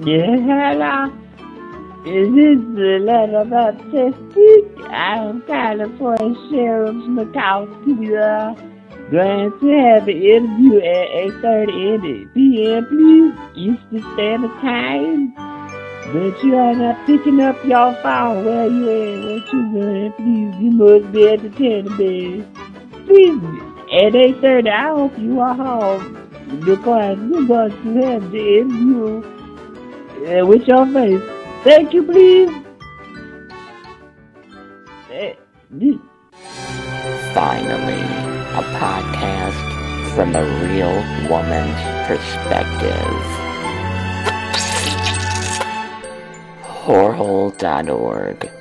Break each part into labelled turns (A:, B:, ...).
A: Yeah, hello. Is the letter about testing? I'm California Sheriff Mikowski. Uh, going to have an interview at 8.30 p.m., please. Eastern Standard Time. But you are not picking up your phone. Where you at? What you doing? Please, you must be at the tennis bed. Please, at 8.30, I hope you are home. Because we're going to have the interview uh, with your face. Thank you, please.
B: Finally, a podcast from a real woman's perspective. Whorehole.org.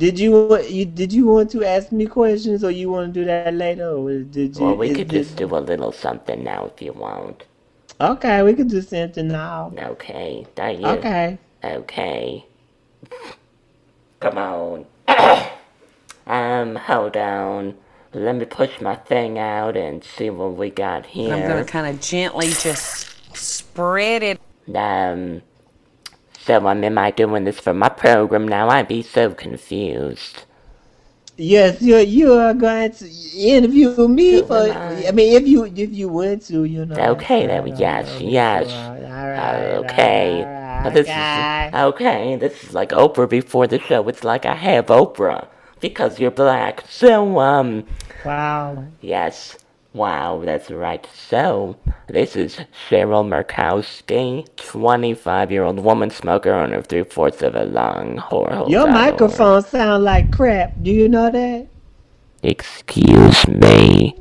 A: Did you, you did you want to ask me questions, or you want to do that later, or did you?
B: Well, we could
A: this-
B: just do a little something now if you want.
A: Okay, we could do something now.
B: Okay, thank you.
A: Okay.
B: Okay. Come on. um, hold on. Let me push my thing out and see what we got here.
C: I'm gonna kind of gently just spread it.
B: Um, so um, am I doing this for my program now? I'd be so confused.
A: Yes, you you are going to interview me
B: Who
A: for.
B: I?
A: I mean, if you if you want to, you know.
B: Okay, there we yes, yes. Okay. But this is okay. This is like Oprah before the show. It's like I have Oprah because you're black. So um,
A: Wow.
B: yes. Wow, that's right. So, this is Cheryl Murkowski, 25 year old woman smoker, owner of three fourths of a lung whorehole.
A: Your microphone sounds like crap. Do you know that?
B: Excuse me.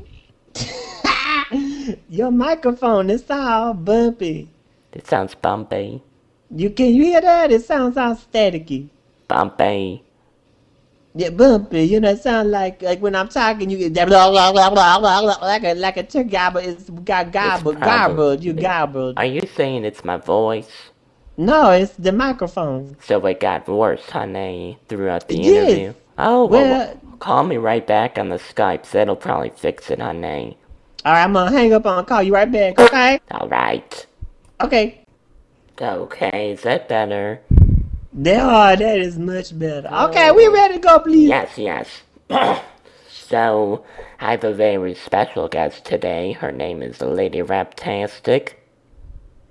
A: Your microphone it all bumpy.
B: It sounds bumpy.
A: You can you hear that? It sounds all staticky.
B: Bumpy.
A: Yeah, bumpy. You know, it sound like like when I'm talking, you get blah blah blah blah blah blah like a like a turkey gobble. It's got gobbled,
B: probably-
A: gobbled. You gobbled.
B: Are you saying it's my voice?
A: No, it's the microphone.
B: So it got worse, honey, throughout the
A: Yes.
B: interview. Oh, well,
A: Well-
B: call me right back on the Skype. That'll probably fix it, honey.
A: All right, I'm gonna hang up and call you right back. Okay.
B: All right.
A: Okay.
B: Okay, is that better?
A: There are. That is much better. Okay, we ready to go, please.
B: Yes, yes. so, I have a very special guest today. Her name is Lady Raptastic.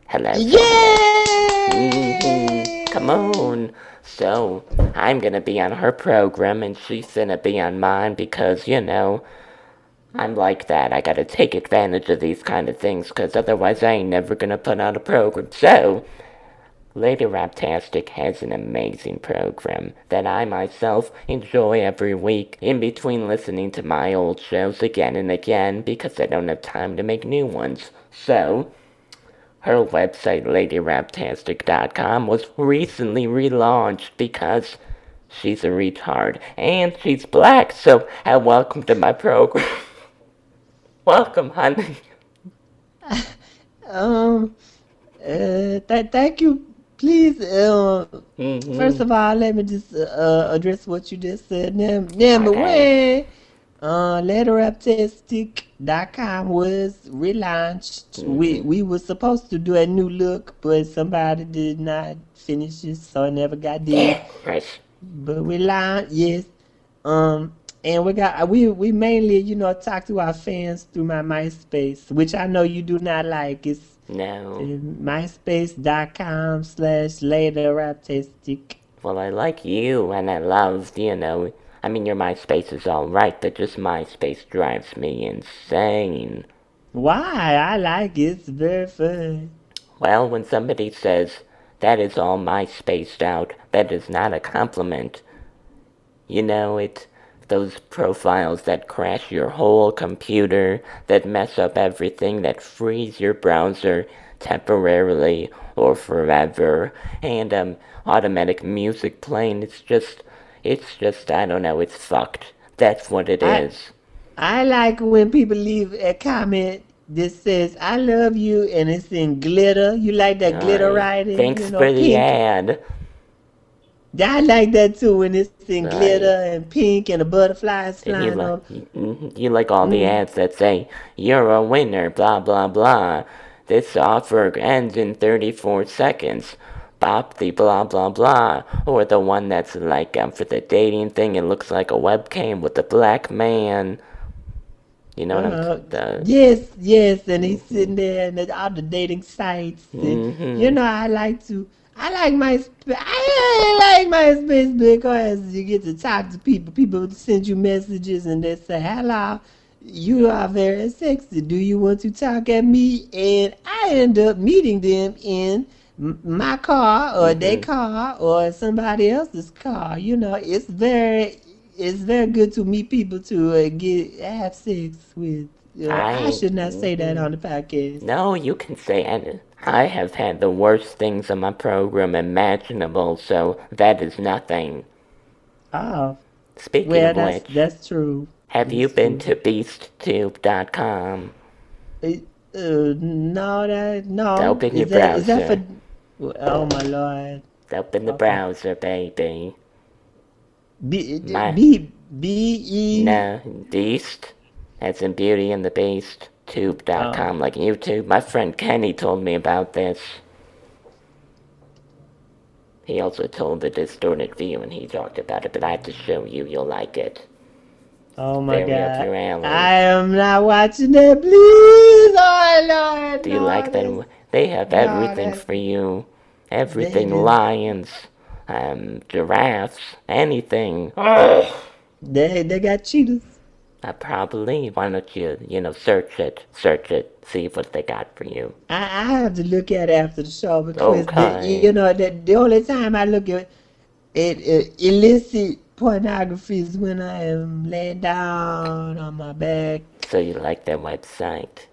B: Hello.
A: Yay!
B: Mhm. Come on. So, I'm gonna be on her program and she's gonna be on mine because, you know, I'm like that. I gotta take advantage of these kind of things because otherwise I ain't never gonna put on a program. So, Lady Raptastic has an amazing program that I myself enjoy every week in between listening to my old shows again and again because I don't have time to make new ones. So, her website, LadyRaptastic.com, was recently relaunched because she's a retard and she's black. So, uh, welcome to my program. welcome, honey.
A: Um. Uh. Th- thank you. Please. Uh.
B: Mhm.
A: First of all, let me just uh, address what you just said. Num- Number
B: Okay.
A: one, uh, LadyRaptastic.com was relaunched. We we were supposed to do a new look, but somebody did not finish it, so it never got done.
B: Right.
A: But we launched, yes. Um, and we got we we mainly, you know, talk to our fans through my MySpace, which I know you do not like. It's
B: No.
A: myspace.com slash LadyRaptastic.
B: Well, I like you, and I love, you know, I mean, your MySpace is alright, but just MySpace drives me insane.
A: Why? I like it. It's very fun.
B: Well, when somebody says, that is all MySpaced out, that is not a compliment. You know, it's those profiles that crash your whole computer, that mess up everything, that freeze your browser temporarily or forever, and, um, automatic music playing. It's just, it's just, I don't know, it's fucked. That's what it
A: I-
B: is.
A: I like when people leave a comment that says "I love you" and it's in glitter. You like that glitter writing?
B: Thanks
A: you know,
B: for the
A: pink.
B: ad.
A: I like that too when it's in
B: Right.
A: glitter and pink and the butterflies
B: And you
A: flying
B: like you, mhm, you like all the ads that say you're a winner, blah blah blah. This offer ends in 34 seconds. Bop the blah blah blah, or the one that's like um, for the dating thing. It looks like a webcam with a black man. You know what
A: Uh,
B: I'm the
A: yes, yes, and he's sitting there and all the dating sites. And,
B: Mhm.
A: You know, I like to. I like my. I like MySpace because you get to talk to people. People send you messages and they say, "Hello, you are very sexy. Do you want to talk at me?" And I end up meeting them in my car or their
B: Mhm.
A: car or somebody else's car. You know, it's very. It's very good to meet people to uh, get have sex with. Uh, I,
B: I-
A: should not say that on the podcast.
B: No, you can say any. I have had the worst things on my program imaginable, so that is nothing.
A: Oh,
B: Speaking
A: well,
B: of
A: that's
B: which,
A: that's true.
B: have you
A: that's
B: been to beasttube.com?
A: It, uh, no, that no.
B: Open
A: is
B: your
A: that, is that
B: browser.
A: for? Oh my lord.
B: Open the
A: Okay.
B: browser, baby.
A: B
B: My-
A: B B E.
B: No, Beast, as in Beauty and the Beast. Tube.com, like YouTube. My friend Kenny told me about this. He also told the distorted view and he talked about it, but I have to show you, you'll like it.
A: Oh my
B: Very
A: god. I am not watching that. Please, oh lord.
B: Do you
A: no,
B: like them? They have
A: no,
B: everything for you. Everything, lions, um, giraffes, anything.
A: They they got cheetahs.
B: I probably. Why don't you, you know, search it, search it, see what they got for you.
A: I, I have to look at it after the show because the, you know the, the only time I look at it, it illicit pornography is when I am laying down on my back
B: So you like that website?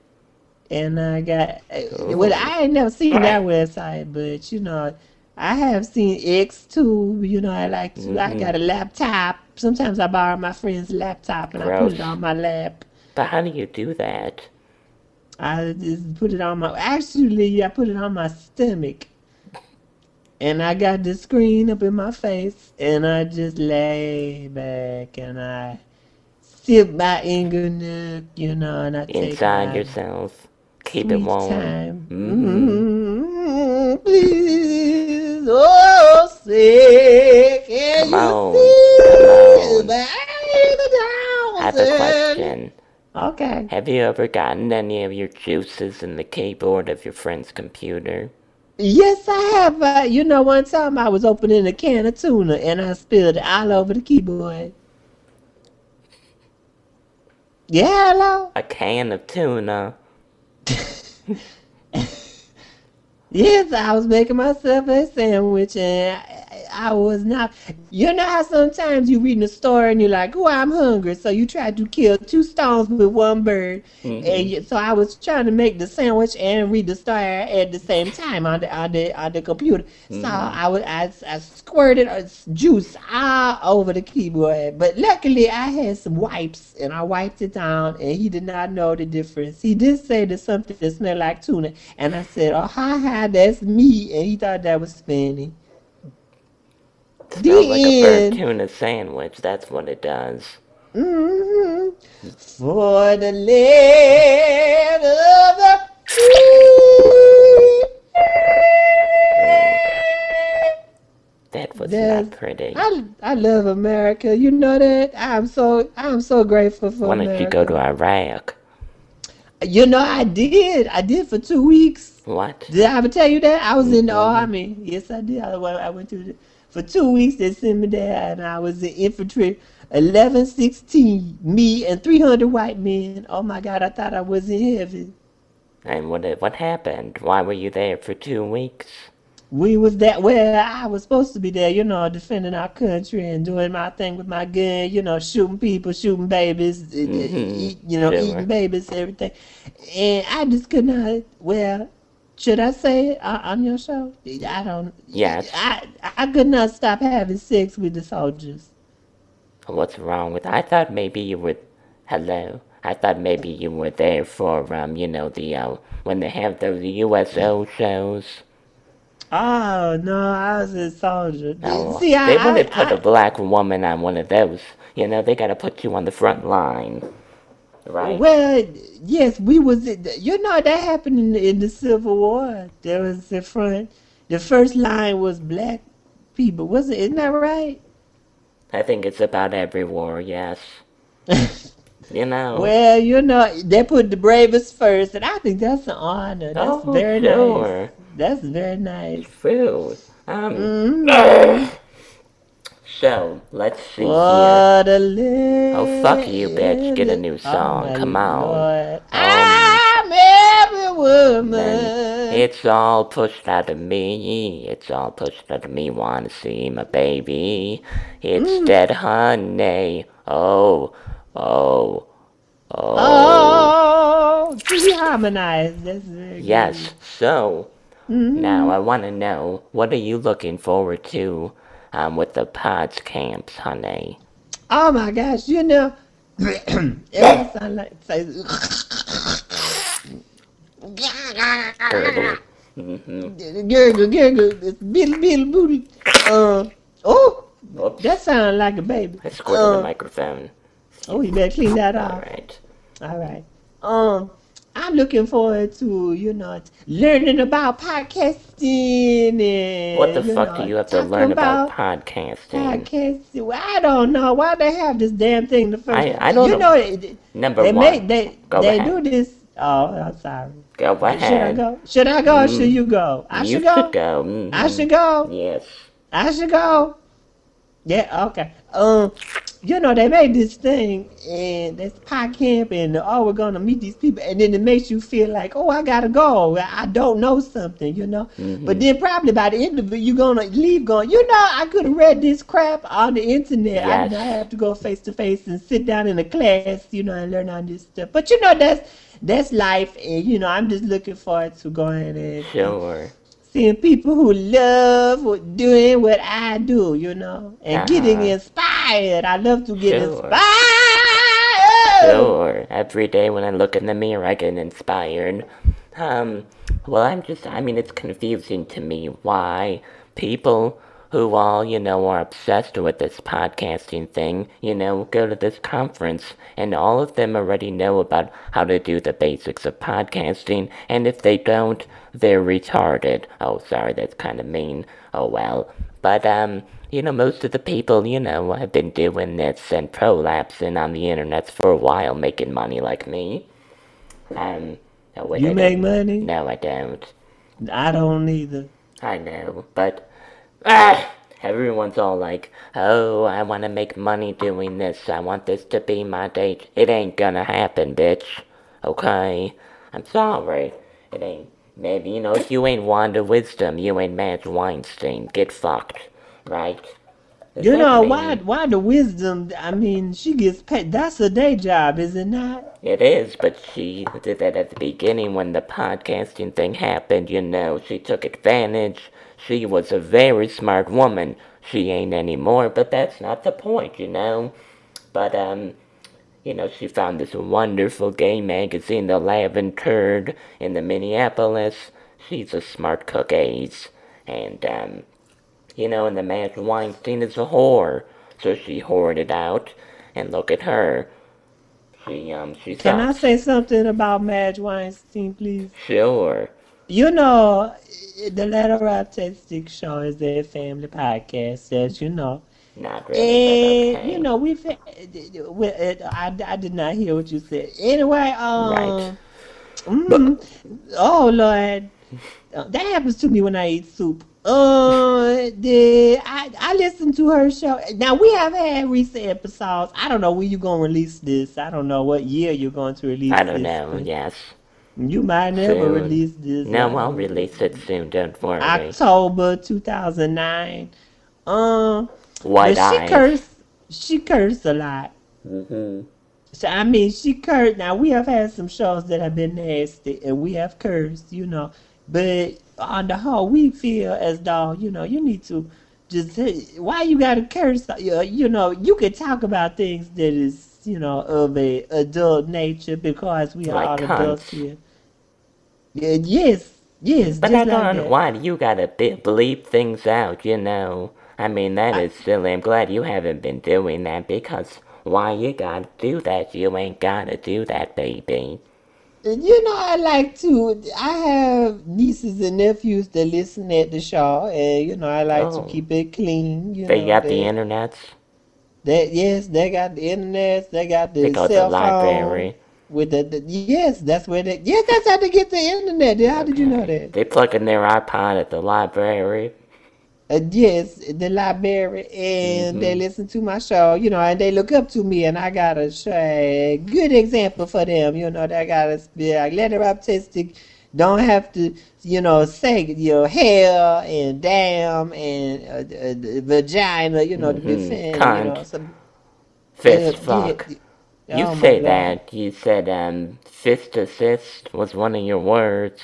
A: and I got uh, well I ain't never seen that website but you know I have seen X too you know I like to I
B: Mhm.
A: got a laptop sometimes I borrow my friend's laptop and I put it on my lap
B: But how do you do that?
A: I just put it on my. Actually, I put it on my stomach, and I got the screen up in my face, and I just lay back and I sip my Inglenook, you know, and I take
B: Inside yourself. Keep it warm.
A: time.
B: Mhm.
A: Mm, please, oh, say, can
B: Come
A: you see the
B: I have a question.
A: Okay.
B: Have you ever gotten any of your juices in the keyboard of your friend's computer?
A: Yes, I have. Uh, you know, one time I was opening a can of tuna and I spilled it all over the keyboard. Yeah, hello.
B: A can of tuna.
A: Yes, I was making myself a sandwich and I, was not. You know how sometimes you read in a story and you're like, "Oh, I'm hungry," so you try to kill two stones with one bird.
B: Mhm.
A: And you, so I was trying to make the sandwich and read the story at the same time on the on the on the computer. So I was I, I squirted uh, juice all over the keyboard. But luckily I had some wipes and I wiped it down and he did not know the difference. He did say there's something that smelled like tuna and I said, "Oh, hi hi, that's me," and he thought that was funny. The
B: Smells like a burnt tuna sandwich. That's what it does.
A: hmm For the land of the free.
B: That was
A: There's-
B: not pretty.
A: I, I love America. You know that. I'm so I'm so grateful for
B: Why don't
A: America.
B: you go to Iraq?
A: You know I did. I did for two weeks.
B: What?
A: Did I ever tell you that? I was in the army. Yes, I did. I, went- I went to the, for two weeks. They sent me there, and I was in infantry. Eleven sixteen, me and three hundred white men. Oh my God! I thought I was in heaven.
B: And what what happened? Why were you there for two weeks?
A: We was that well. I was supposed to be there, you know, defending our country and doing my thing with my gun, you know, shooting people, shooting babies,
B: mm-hmm.
A: eat, you know,
B: Sure.
A: eating babies, everything. And I just could not. Well, should I say it on your show? I don't.
B: Yes.
A: I I could not stop having sex with the soldiers.
B: What's wrong with? I thought maybe you were. Hello. I thought maybe you were there for um, you know, the uh, when they have those USO shows.
A: Oh no, I was a soldier.
B: No,
A: See, I,
B: they
A: I,
B: wouldn't put
A: I-
B: a black woman on one of those. You know, they gotta put you on the front line. Right?
A: Well, yes, we was. You know that happened in the, in the Civil War. There was the front. The first line was black people. Was it? Isn't that right?
B: I think it's about every war, yes. You know.
A: well, you know they put the bravest first, and I think that's an honor. That's
B: oh,
A: very nice.
B: sure.
A: That's very nice.
B: True. Um,
A: Mm.
B: So, let's see here.
A: What little.
B: Oh, fuck you, bitch. Get a new song.
A: Oh,
B: Come on.
A: I'm every woman.
B: It's all pushed out of me. It's all pushed out of me. Wanna see my baby? It's
A: Mm.
B: dead, honey. Oh, oh, oh.
A: Oh, see, you harmonize. That's very good.
B: Yes. So
A: Mhm.
B: now I want to know what are you looking forward to um, with the pods camps, honey?
A: Oh my gosh, you know, it sound like say,
B: Gurgle. Mm-hmm.
A: gurgle, gurgle, it's bill, bill, booty. Uh, oh,
B: Whoops.
A: that sounded like a baby.
B: I squirted
A: Uh,
B: the microphone.
A: Oh, you better clean that
B: All
A: off.
B: right.
A: All right. Um, I'm looking forward to you know learning about podcasting and
B: What the fuck
A: know,
B: do you have to learn about, podcasting?
A: podcasting. Well, I don't know why they have this damn thing. The first,
B: I- I don't
A: you
B: know.
A: know,
B: Number
A: they
B: one.
A: make they
B: Go
A: they
B: ahead.
A: do this. Oh, I'm sorry.
B: Go
A: Should I go? Should I go or
B: Mm.
A: should you go? I
B: you
A: should go.
B: should go. mhm.
A: I should go.
B: Yes.
A: I should go. Yeah, okay. Um, you know they made this thing and that's pod camp and oh we're gonna meet these people and then it makes you feel like oh I gotta go I don't know something you know
B: Mhm.
A: but then probably by the end of it you're gonna leave going you know I could have read this crap on the internet I
B: Yes.
A: did not have to go face to face and sit down in a class you know and learn all this stuff but you know that's that's life and you know I'm just looking forward to going and
B: Sure.
A: Seeing people who love doing what I do, you know, and getting
B: Uh-huh.
A: inspired. I love to get
B: Sure.
A: inspired.
B: Sure. Every day when I look in the mirror, I get inspired. Um, well, I'm just, I mean, it's confusing to me why people who all, you know, are obsessed with this podcasting thing, you know, go to this conference and all of them already know about how to do the basics of podcasting, and if they don't, they're retarded. Oh, sorry, that's kind of mean. Oh, well. But, um, you know, most of the people, you know, have been doing this and prolapsing on the internet for a while, making money like me. Um, oh, wait,
A: You
B: I
A: make
B: don't-
A: money?
B: No, I don't.
A: I don't either.
B: I know, but ah, everyone's all like, "Oh, I want to make money doing this. I want this to be my date." It ain't gonna happen, bitch. Okay, I'm sorry. It ain't. Maybe you know if you ain't Wanda Wisdom, you ain't Madge Weinstein. Get fucked, right? Does
A: You know
B: mean-
A: why? Why the wisdom? I mean, she gets paid. That's a day job, is it not?
B: It is, but she did that at the beginning when the podcasting thing happened, you know. She took advantage. She was a very smart woman. She ain't anymore, but that's not the point, you know. But, um, you know, she found this wonderful gay magazine, The Lavin in the Minneapolis. She's a smart cookies. And, um, you know, and the Madge Weinstein is a whore. So she whored it out. And look at her. She, um, she
A: Can I say something about Madge Weinstein, please?
B: Sure.
A: You know, the Lady Raptastic Show is a family podcast, as you know.
B: Not really,
A: And
B: okay.
A: you know, we've we- I, I did not hear what you said. Anyway, um,
B: Right.
A: mhm. oh Lord, Uh, that happens to me when I eat soup. Uh, the I I listen to her show. Now we have had recent episodes. I don't know when you're gonna release this. I don't know what year you're going to release. This.
B: I don't
A: this.
B: know, yes.
A: You might never
B: Soon.
A: release this.
B: No,
A: uh,
B: I'll release it soon, don't worry.
A: October 2009. Um.
B: White
A: but she cursed. She cursed a lot.
B: hmm
A: So I mean, she cursed. Now we have had some shows that have been nasty, and we have cursed, you know. But on the whole, we feel as though you know you need to just why you gotta curse. You you know, you can talk about things that is you know of a adult nature because we are
B: Like
A: all
B: cunts.
A: adults here. Yes, Yes,
B: But I
A: like
B: don't.
A: that.
B: Why do you gotta bleep things out? You know. I mean, that is silly. I'm glad you haven't been doing that because why you gotta do that? You ain't gotta do that, baby.
A: You know, I like to. I have nieces and nephews that listen at the show, and you know, I like
B: Oh.
A: to keep it clean. You
B: They
A: know,
B: got
A: they,
B: the internets.
A: They, yes, they got the internet. They got the
B: They go to the
A: cell phone
B: library.
A: With the, the. Yes, that's where they. Yes, that's how they get the internet. How did you know that?
B: They plug in their iPod at the library.
A: Uh, yes, the library, and they listen to my show, you know, and they look up to me, and I gotta show a good example for them, you know. They gotta be like Lady Raptastic, don't have to, you know, say your hair and damn and uh, uh, vagina, you know, to be
B: Mhm.
A: fan, you know. Some,
B: Fist
A: yeah,
B: fuck.
A: yeah,
B: You
A: oh
B: say that. You said um fist assist was one of your words.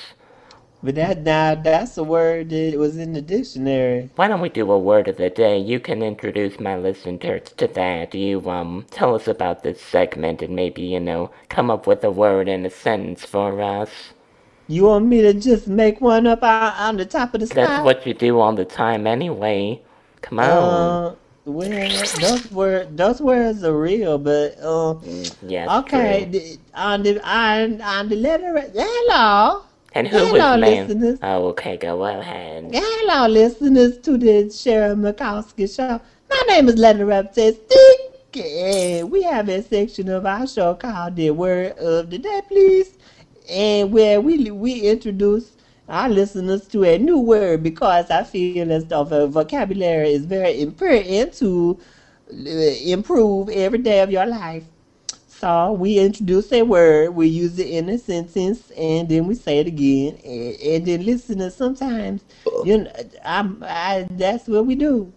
A: But that now that's a word that was in the dictionary.
B: Why don't we do a word of the day? You can introduce my listeners to that. You um tell us about this segment and maybe you know come up with a word and a sentence for us.
A: You want me to just make one up on, on the top of the
B: That's what you do all the time anyway. Come on.
A: Uh, well, those words, those words are real, but uh,
B: yes.
A: okay.
B: true.
A: On the on on the letter, hello,
B: And who
A: hello,
B: was
A: listeners.
B: Oh, okay. Go ahead.
A: hello, listeners to the Sharon Mikowski show. My name is Lady Raptastic, and we have a section of our show called the Word of the Day, please, and where we we introduce our listeners to a new word because I feel as though vocabulary is very important to uh, improve every day of your life. So we introduce a word, we use it in a sentence, and then we say it again. And, and then listeners, sometimes, you know, I'm, I, that's what we do.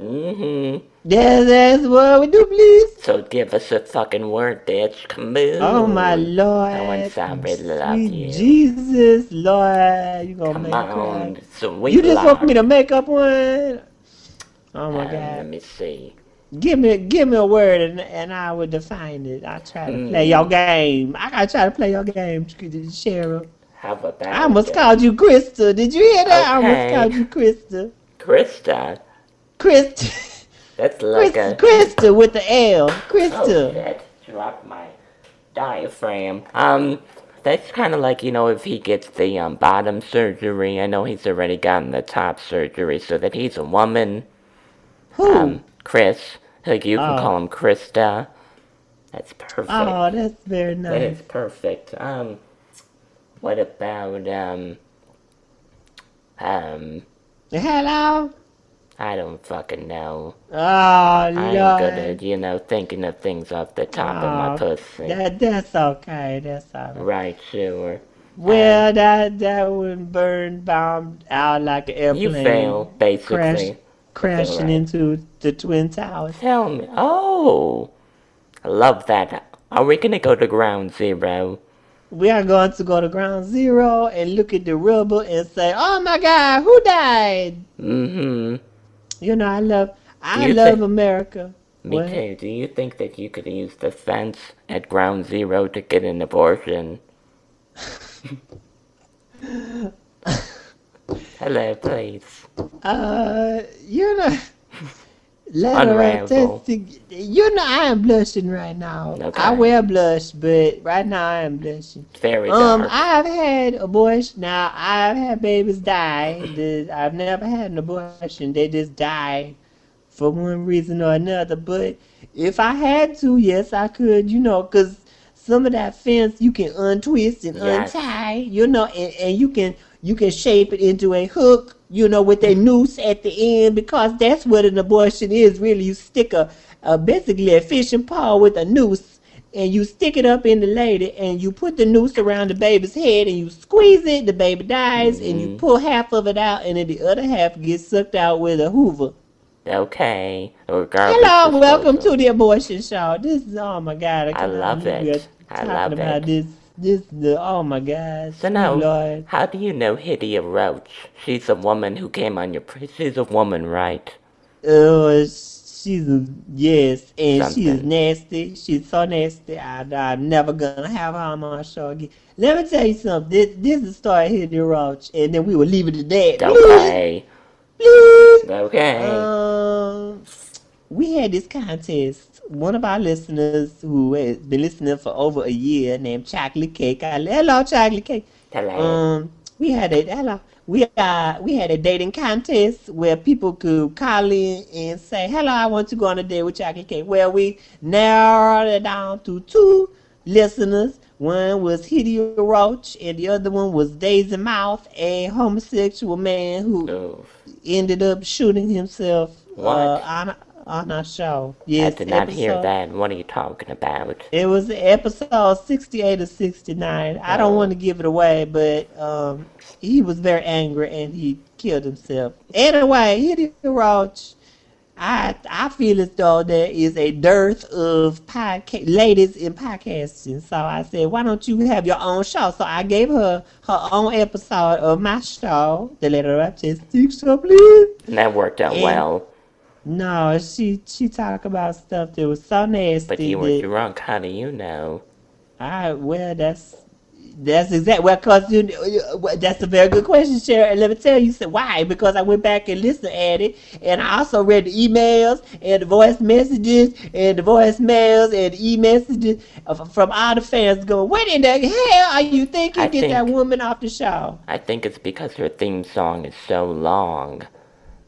B: Mm-hmm.
A: That, that's what we do, please.
B: So give us a fucking word, bitch. Come on.
A: Oh my Lord,
B: I want to love
A: sweet
B: you.
A: Jesus, Lord, you gonna
B: Come
A: make
B: on.
A: cry.
B: Sweet
A: You just want me to make up one? Oh my
B: Um, Let me see.
A: Give me give me a word and, and I will define it. I try to play
B: Hmm.
A: your game. I gotta try to play your game, Cheryl.
B: How about that?
A: I almost called you Krista. Did you hear that? I
B: Okay.
A: almost called you Krista.
B: Krista.
A: Krista.
B: That's like a.
A: Krista with the L.
B: Oh
A: Krista.
B: shit! Dropped my diaphragm. Um, that's kind of like you know if he gets the um bottom surgery. I know he's already gotten the top surgery, so that he's a woman.
A: Who?
B: Um, Chris. Like you can
A: Oh.
B: call him Krista. That's perfect.
A: oh, that's very nice.
B: That is perfect. Um, what about um, um,
A: Hello?
B: I don't fucking know.
A: Oh,
B: I ain't good at you know thinking of things off the top of my
A: Oh,
B: pussy.
A: That, that's okay. That's all right.
B: Right, sure.
A: Well, that that would burn bombed out like an airplane.
B: You fail, basically.
A: Crash, crashing
B: right.
A: into the Twin Towers.
B: Tell me. Oh, I love that. Are we gonna go to ground zero?
A: We are going to go to ground zero and look at the rubble and say, "Oh my God, who died?"
B: Mm-hmm.
A: You know, I love, I love America.
B: Me
A: What?
B: too. Do you think that you could use the fence at ground zero to get an abortion? Hello, please.
A: Uh, you know,
B: Unravel.
A: autistic. You know, I am blushing right now.
B: Okay.
A: I wear blush, but right now I am blushing.
B: Very
A: Um,
B: dark.
A: I've had abortion. Now I've had babies die. I've never had an abortion. They just die for one reason or another. But if I had to, yes, I could. You know, cause some of that fence you can untwist and
B: Yes.
A: untie. You know, and, and you can you can shape it into a hook. You know, with a noose at the end, because that's what an abortion is. Really, you stick a, a basically a fishing pole with a noose and you stick it up in the lady and you put the noose around the baby's head and you squeeze it, the baby dies, and you
B: Mhm.
A: pull half of it out and then the other half gets sucked out with a hoover.
B: Okay. Garbage
A: Hello, welcome to the abortion show. This is oh my god,
B: I
A: cannot
B: love it. I love
A: about
B: it.
A: this this the oh my god.
B: So now,
A: Lord.
B: how do you know Hydia Roach? She's a woman who came on your. She's a woman, right?
A: Uh, she's a, yes, and she is nasty. She's so nasty. I, I'm never gonna have her on my show again. Let me tell you something. This, this is start hitting roach, and then we will leave it at that.
B: Okay.
A: Please.
B: Okay.
A: Um, we had this contest. One of our listeners who has been listening for over a year, named Chocolate Cake. I, hello, Chocolate Cake.
B: Hello.
A: Um, we had a hello. We uh we had a dating contest where people could call in and say, "Hello, I want to go on a date with Chocolate Cake." Well, we narrowed it down to two listeners. One was Hitty Roach, and the other one was Daisy Mouth, a homosexual man who
B: Oof.
A: ended up shooting himself
B: What?
A: uh, on on our show. Yes,
B: I did not hear that. What are you talking about?
A: It was episode 68 or 69. I don't
B: Oh.
A: want to give it away, but um, he was very angry and he killed himself. Anyway, Hitty Roach, I I feel as though there is a dearth of podcast ladies in podcasting. So I said, why don't you have your own show? So I gave her her own episode of my show, the Lady Raptastic Show, please.
B: And that worked out
A: And-
B: well.
A: No, she she talked about stuff that was so nasty.
B: But you were
A: that-
B: drunk. How do you know?
A: I well, that's that's exact. Well, cause you, that's a very good question, Sharon. And let me tell you so why. Because I went back and listened at it, and I also read the emails and the voice messages and the voicemails and the e-messages from all the fans going, "What in the hell are you thinking?
B: I
A: Get
B: think-
A: that woman off the show."
B: I think it's because her theme song is so long.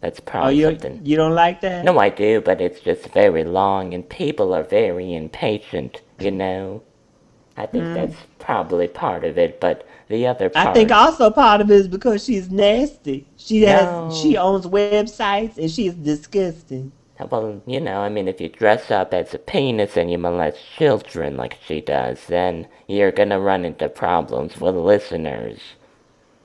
B: That's
A: Oh,
B: probably
A: you
B: something.
A: you don't like that?
B: No, I do, but it's just very long, and people are very impatient, you know? I think that's probably part of it, but the other part.
A: Mm. I think also part of it is because she's nasty. She has she owns websites and she's disgusting.
B: Well, you know, I mean, if you dress up as a penis and you molest children like she does, then you're gonna run into problems with listeners.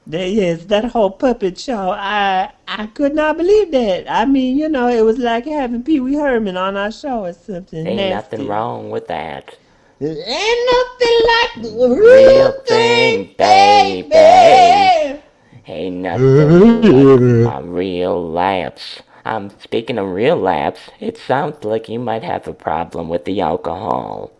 A: There, yes, that whole puppet show. I I could not believe that. I mean, you know, it was like having Pee Wee Herman on our show or something.
B: Ain't
A: nasty.
B: nothing wrong with that.
A: Ain't nothing like the real,
B: Real
A: thing,
B: thing,
A: baby.
B: baby. Ain't nothing like my real laps. Um, speaking of real laps, it sounds like you might have a problem with the alcohol.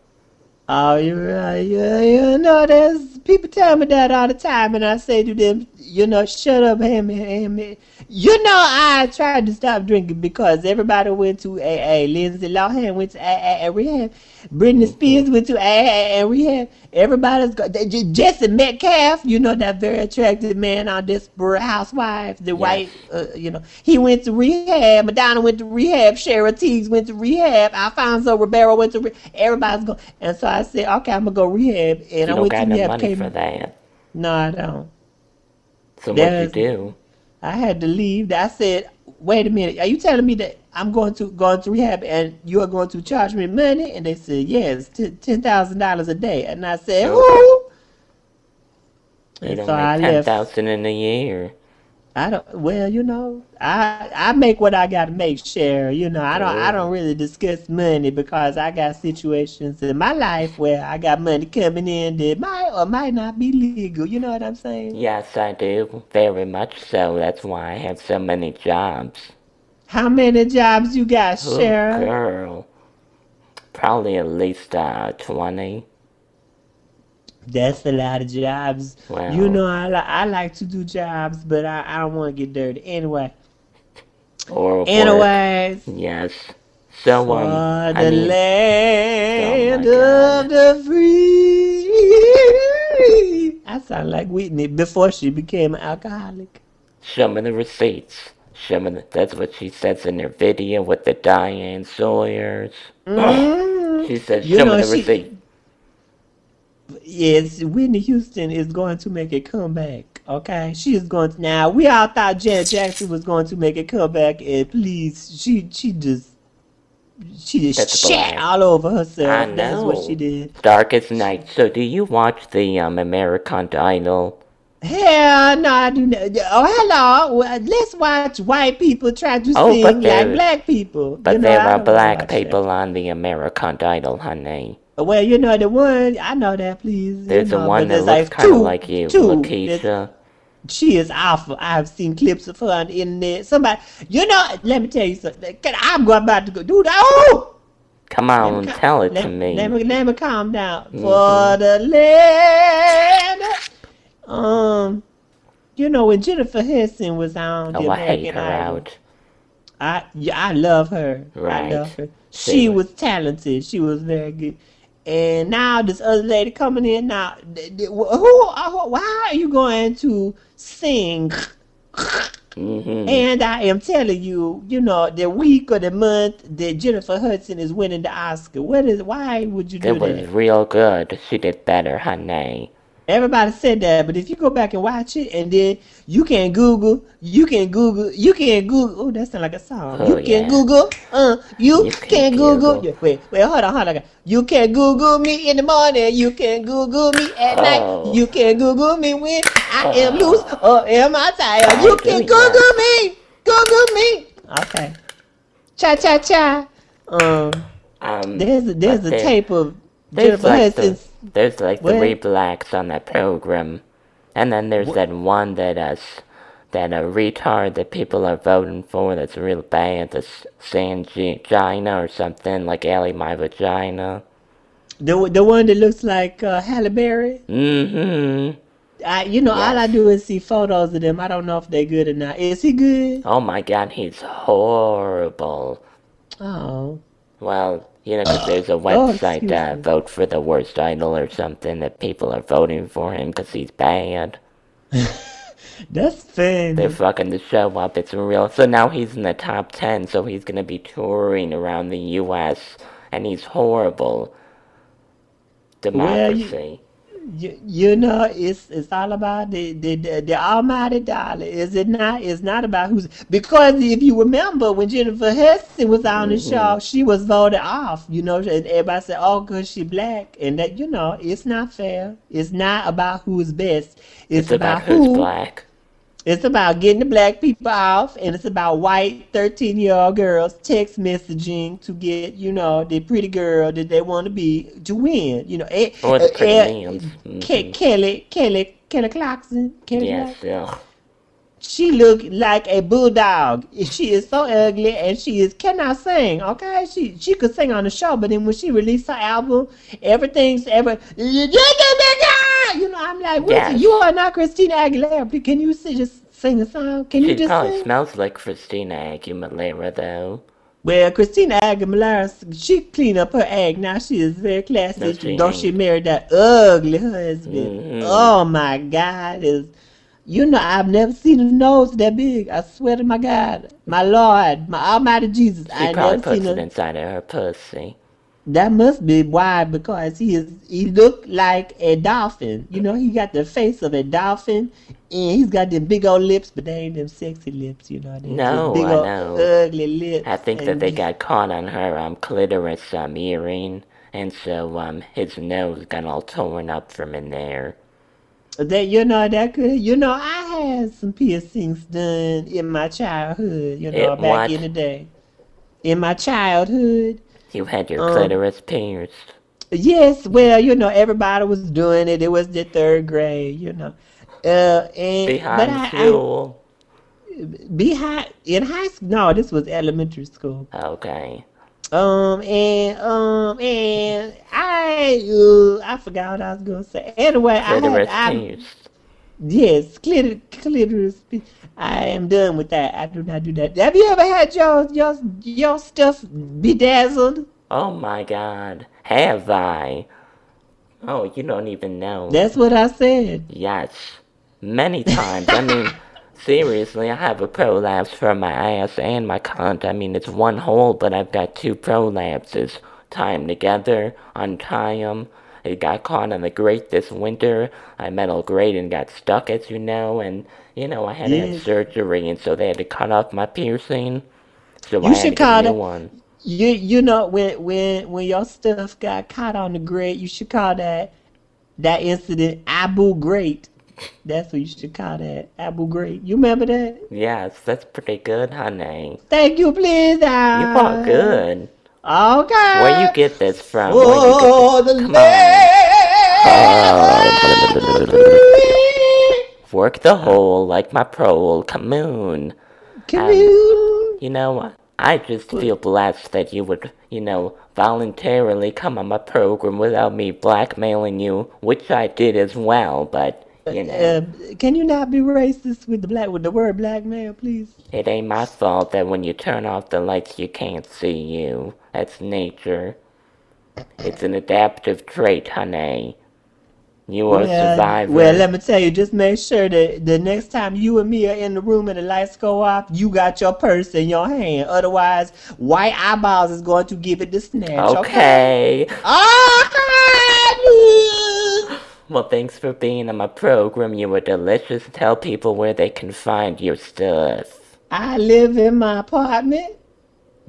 A: Oh, you're right. Yeah, you know, there's people tell me that all the time, and I say to them, you know, shut up, Hammy, Hammy. You know, I tried to stop drinking because everybody went to AA. Lindsay Lohan went to AA and rehab. Britney Spears went to AA and rehab. Everybody's got Jesse Metcalfe. You know that very attractive man on Desperate Housewives, the white. Uh, you know, he went to rehab. Madonna went to rehab. Shara Teagues went to rehab. Alfonso Ribeiro went to. rehab. everybody's going. And so I said, okay, I'm gonna go rehab. And
B: You
A: I went to rehab.
B: money For that.
A: no, I don't.
B: So what you do?
A: I had to leave. I said, "Wait a minute. Are you telling me that I'm going to going to rehab and you are going to charge me money?" And they said, "Yes, ten thousand dollars a day." And I said. "Who?"
B: You
A: And so I
B: make ten
A: left.
B: thousand in a year.
A: I don't. Well, you know, I I make what I got to make. Share. You know, I don't I don't really discuss money because I got situations in my life where I got money coming in that might or might not be legal. You know what I'm saying?
B: Yes, I do. Very much so. That's why I have so many jobs.
A: How many jobs you got,
B: Oh,
A: Share?
B: girl. Probably at least uh twenty.
A: That's a lot of jobs.
B: Wow.
A: You know, I, li- I like to do jobs, but I, I don't want to get dirty. Anyway.
B: Or work. Yes. So
A: For the
B: I mean,
A: land
B: Oh
A: of the free. I sound like Whitney before she became an alcoholic.
B: show me the receipts. Show me the, that's what she says in her video with the Diane Sawyers.
A: Mm.
B: She says,
A: You
B: show
A: know,
B: me the
A: she-
B: receipt.
A: Yes, Whitney Houston is going to make a comeback. Okay, she is going to. Now we all thought Janet Jackson was going to make a comeback, and please, she she just she just
B: That's black.
A: all over herself.
B: I
A: That's what
B: know.
A: she did.
B: Darkest Night. So do you watch the um American Idol?
A: Hell no, I do not. Oh, hello. Well, let's watch white people try to
B: Oh,
A: sing like black people.
B: But
A: You know,
B: there are black people on the American Idol, honey.
A: Well, you know the one. I know that. Please.
B: There's
A: you
B: the one that looks
A: like
B: kind of like you,
A: two.
B: LaKisha.
A: She is awful. I've seen clips of her on the internet. Somebody, you know, let me tell you something. I'm going about to go do that. Oh!
B: Come on,
A: me
B: tell it
A: let,
B: to me.
A: Let me, let me calm down.
B: Mhm.
A: For the land. Um, you know, when Jennifer Hudson was on
B: oh,
A: the
B: I hate
A: American
B: her
A: Idol,
B: out.
A: I yeah, I love her. I
B: Right.
A: love her. She
B: Same.
A: was talented. She was very good. And now this other lady coming in now. Who? uh, Why are you going to sing?
B: hmm
A: And I am telling you, you know, the week or the month that Jennifer Hudson is winning the Oscar. What is? Why would you do that?
B: It was
A: that?
B: real good. She did better, honey.
A: Everybody said that, but if you go back and watch it, and then you can Google, you can Google, you can Google. Oh, that sounds like a song.
B: Oh,
A: you can
B: yeah.
A: Google. Uh, you,
B: You
A: can,
B: can
A: Google.
B: Google.
A: Wait, wait, hold on, hold on. You can Google me in the morning. You can Google me at
B: Oh.
A: night. You can Google me when I am
B: Oh.
A: loose or am I tired.
B: I
A: You can
B: that.
A: Google me. Google me. Okay. Cha cha cha. Um,
B: Um,
A: there's a, there's a tape of Jennifer
B: like
A: Hudson's.
B: There's like
A: What?
B: three blacks on that program, and then there's that one that uh that a retard that people are voting for that's real bad. That's Sangina or something like Ellie my vagina.
A: The the one that looks like uh, Halle Berry.
B: Mm-hmm.
A: I, you know, all I do is see photos of them. I don't know if they're good or not. Is he good?
B: Oh my God, he's horrible.
A: Oh,
B: Well, you know, 'cause there's a
A: Oh,
B: website, uh,
A: me.
B: vote for the worst idol or something that people are voting for him because he's bad.
A: that's funny.
B: They're fucking the show up. It's real. So now he's in the top 10, so he's gonna be touring around the U.S., and he's horrible. Democracy.
A: You, you know, it's it's all about the, the the the almighty dollar, is it not? It's not about who's because if you remember when Jennifer Hudson was on the
B: Mhm.
A: show, she was voted off. You know, and everybody said, "Oh, cause she black," and that you know, it's not fair. It's not about who's best. It's,
B: It's about who's
A: who.
B: black.
A: It's about getting the black people off, and it's about white 13 year old girls text messaging to get, you know, the pretty girl that they want to be to win. You know, eh,
B: Or the
A: eh,
B: pretty
A: eh,
B: mans.
A: Ke-
B: Mhm.
A: Kelly, Kelly, Kelly Clarkson. Kelly
B: Yes,
A: Clarkson.
B: ugh.
A: She looked like a bulldog. She is so ugly, and she is cannot sing. Okay, she she could sing on the show, but then when she released her album, everything's ever. You know, I'm like.
B: Yes.
A: You are not Christina Aguilera. Can you si- just sing a song? Can you
B: She
A: just
B: probably
A: sing?
B: smells like Christina Aguilera, though.
A: Well, Christina Aguilera, she cleaned up her act. Now she is very classy.
B: No, she
A: Though
B: ain't.
A: she married that ugly husband.
B: Mhm.
A: Oh my God! Is you know I've never seen a nose that big. I swear to my God, my Lord, my Almighty Jesus,
B: She
A: I
B: probably
A: never
B: puts
A: seen
B: it
A: a.
B: inside of her pussy.
A: That must be why because he is. He looked like a dolphin. You know, he got the face of a dolphin, and he's got them big old lips, but they ain't them sexy lips. You know, they
B: No,
A: big
B: I
A: old
B: know.
A: ugly lips.
B: I think that they
A: he-
B: got caught on her um clitoris um earring, and so um his nose got all torn up from in there.
A: That you know that could you know I had some piercings done in my childhood. You know
B: It
A: back
B: what?
A: in the day. In my childhood,
B: You had your
A: Um,
B: clitoris pierced.
A: yes. Well, you know everybody was doing it. It was the third grade. You know, uh, and but
B: Behind
A: I,
B: school.
A: I behind in high school. No, this was elementary school.
B: Okay.
A: Um and um and I uh, I forgot what I was gonna say. Anyway, I
B: Clitoris
A: had I. Yes, clitoris, clitoris. I am done with that. I do not do that. Have you ever had your your your stuff bedazzled?
B: Oh my god. Have I? Oh, you don't even know.
A: That's what I said.
B: Yes. Many times. I mean, seriously, I have a prolapse from my ass and my cunt. I mean, it's one hole, but I've got two prolapses. Tie 'em together, untie 'em. It got caught on the grate this winter. I metal grate and got stuck, as you know, and, you know, I had to have surgery, and so they had to cut off my piercing. So
A: You
B: I
A: should call it-
B: one.
A: You you know when when when your stuff got caught on the grate, you should call that that incident Abu Great. That's what you should call that Apple Great. You remember that?
B: Yes, that's pretty good, honey.
A: Thank you, please.
B: You are good.
A: Okay.
B: Where you get this from? Where you get
A: Oh, the
B: Come on. work the hole like my prole. Come on.
A: Come
B: Um,
A: on.
B: You know, I just feel blessed that you would, you know, voluntarily come on my program without me blackmailing you, which I did as well, but, you know,
A: Uh, can you not be racist with the black with the word blackmail, please?
B: it ain't my fault that when you turn off the lights you can't see you. That's nature. It's an adaptive trait, honey. You are a survivor.
A: well, let me tell you, just make sure that the next time you and me are in the room and the lights go off, you got your purse in your hand. Otherwise, white eyeballs is going to give it the snatch. Okay.
B: okay.
A: Ah!
B: Well, thanks for being on my program. You were delicious. Tell people where they can find your stuff.
A: I live in my apartment.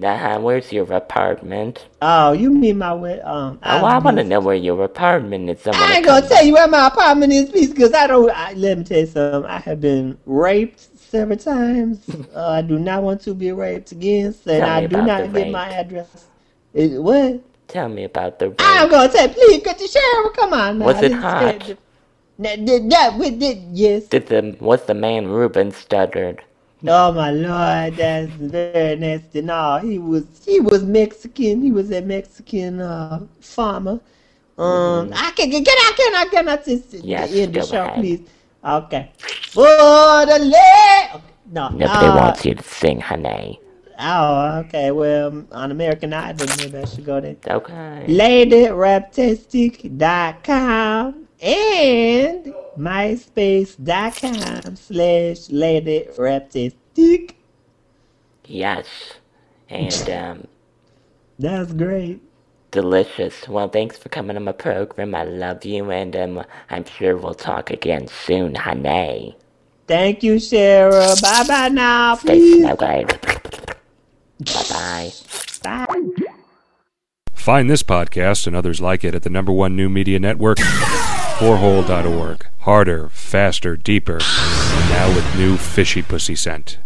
B: Uh-huh, where's your apartment?
A: Oh, you mean my way? Um,
B: Oh, I want to know where your apartment is. I,
A: I ain't gonna tell you where my apartment is, please, because I don't. I, let me tell you something. I have been raped several times. uh, I do not want to be raped again, and I do not give my address. It, what?
B: Tell me about the
A: I'm gonna say, please, get the sheriff. Come on, now.
B: Was it hot?
A: That, that, that, we did, yes.
B: Did the was the man Ruben Studdard?
A: Oh my lord, that's very nasty. No, he was he was Mexican. He was a Mexican uh, farmer. Um, I can get out, can I cannot just
B: Mm-hmm. Yes,
A: end the show,
B: ahead.
A: please. Okay. For the leg. Okay. No.
B: Nobody
A: uh,
B: wants you to sing, honey.
A: Oh, okay. Well, on American Idol, maybe I should go there.
B: Okay.
A: LadyRaptastic.com and MySpace.com slash LadyRaptastic.
B: Yes. And um,
A: That's great.
B: delicious. Well, thanks for coming on my program. I love you, and um, I'm sure we'll talk again soon, honey.
A: Thank you, Sarah. Bye bye now, please.
B: okay. Bye bye.
A: Bye.
D: Find this podcast and others like it at the number one new media network, fourhole.org. Harder, faster, deeper, now with new fishy pussy scent.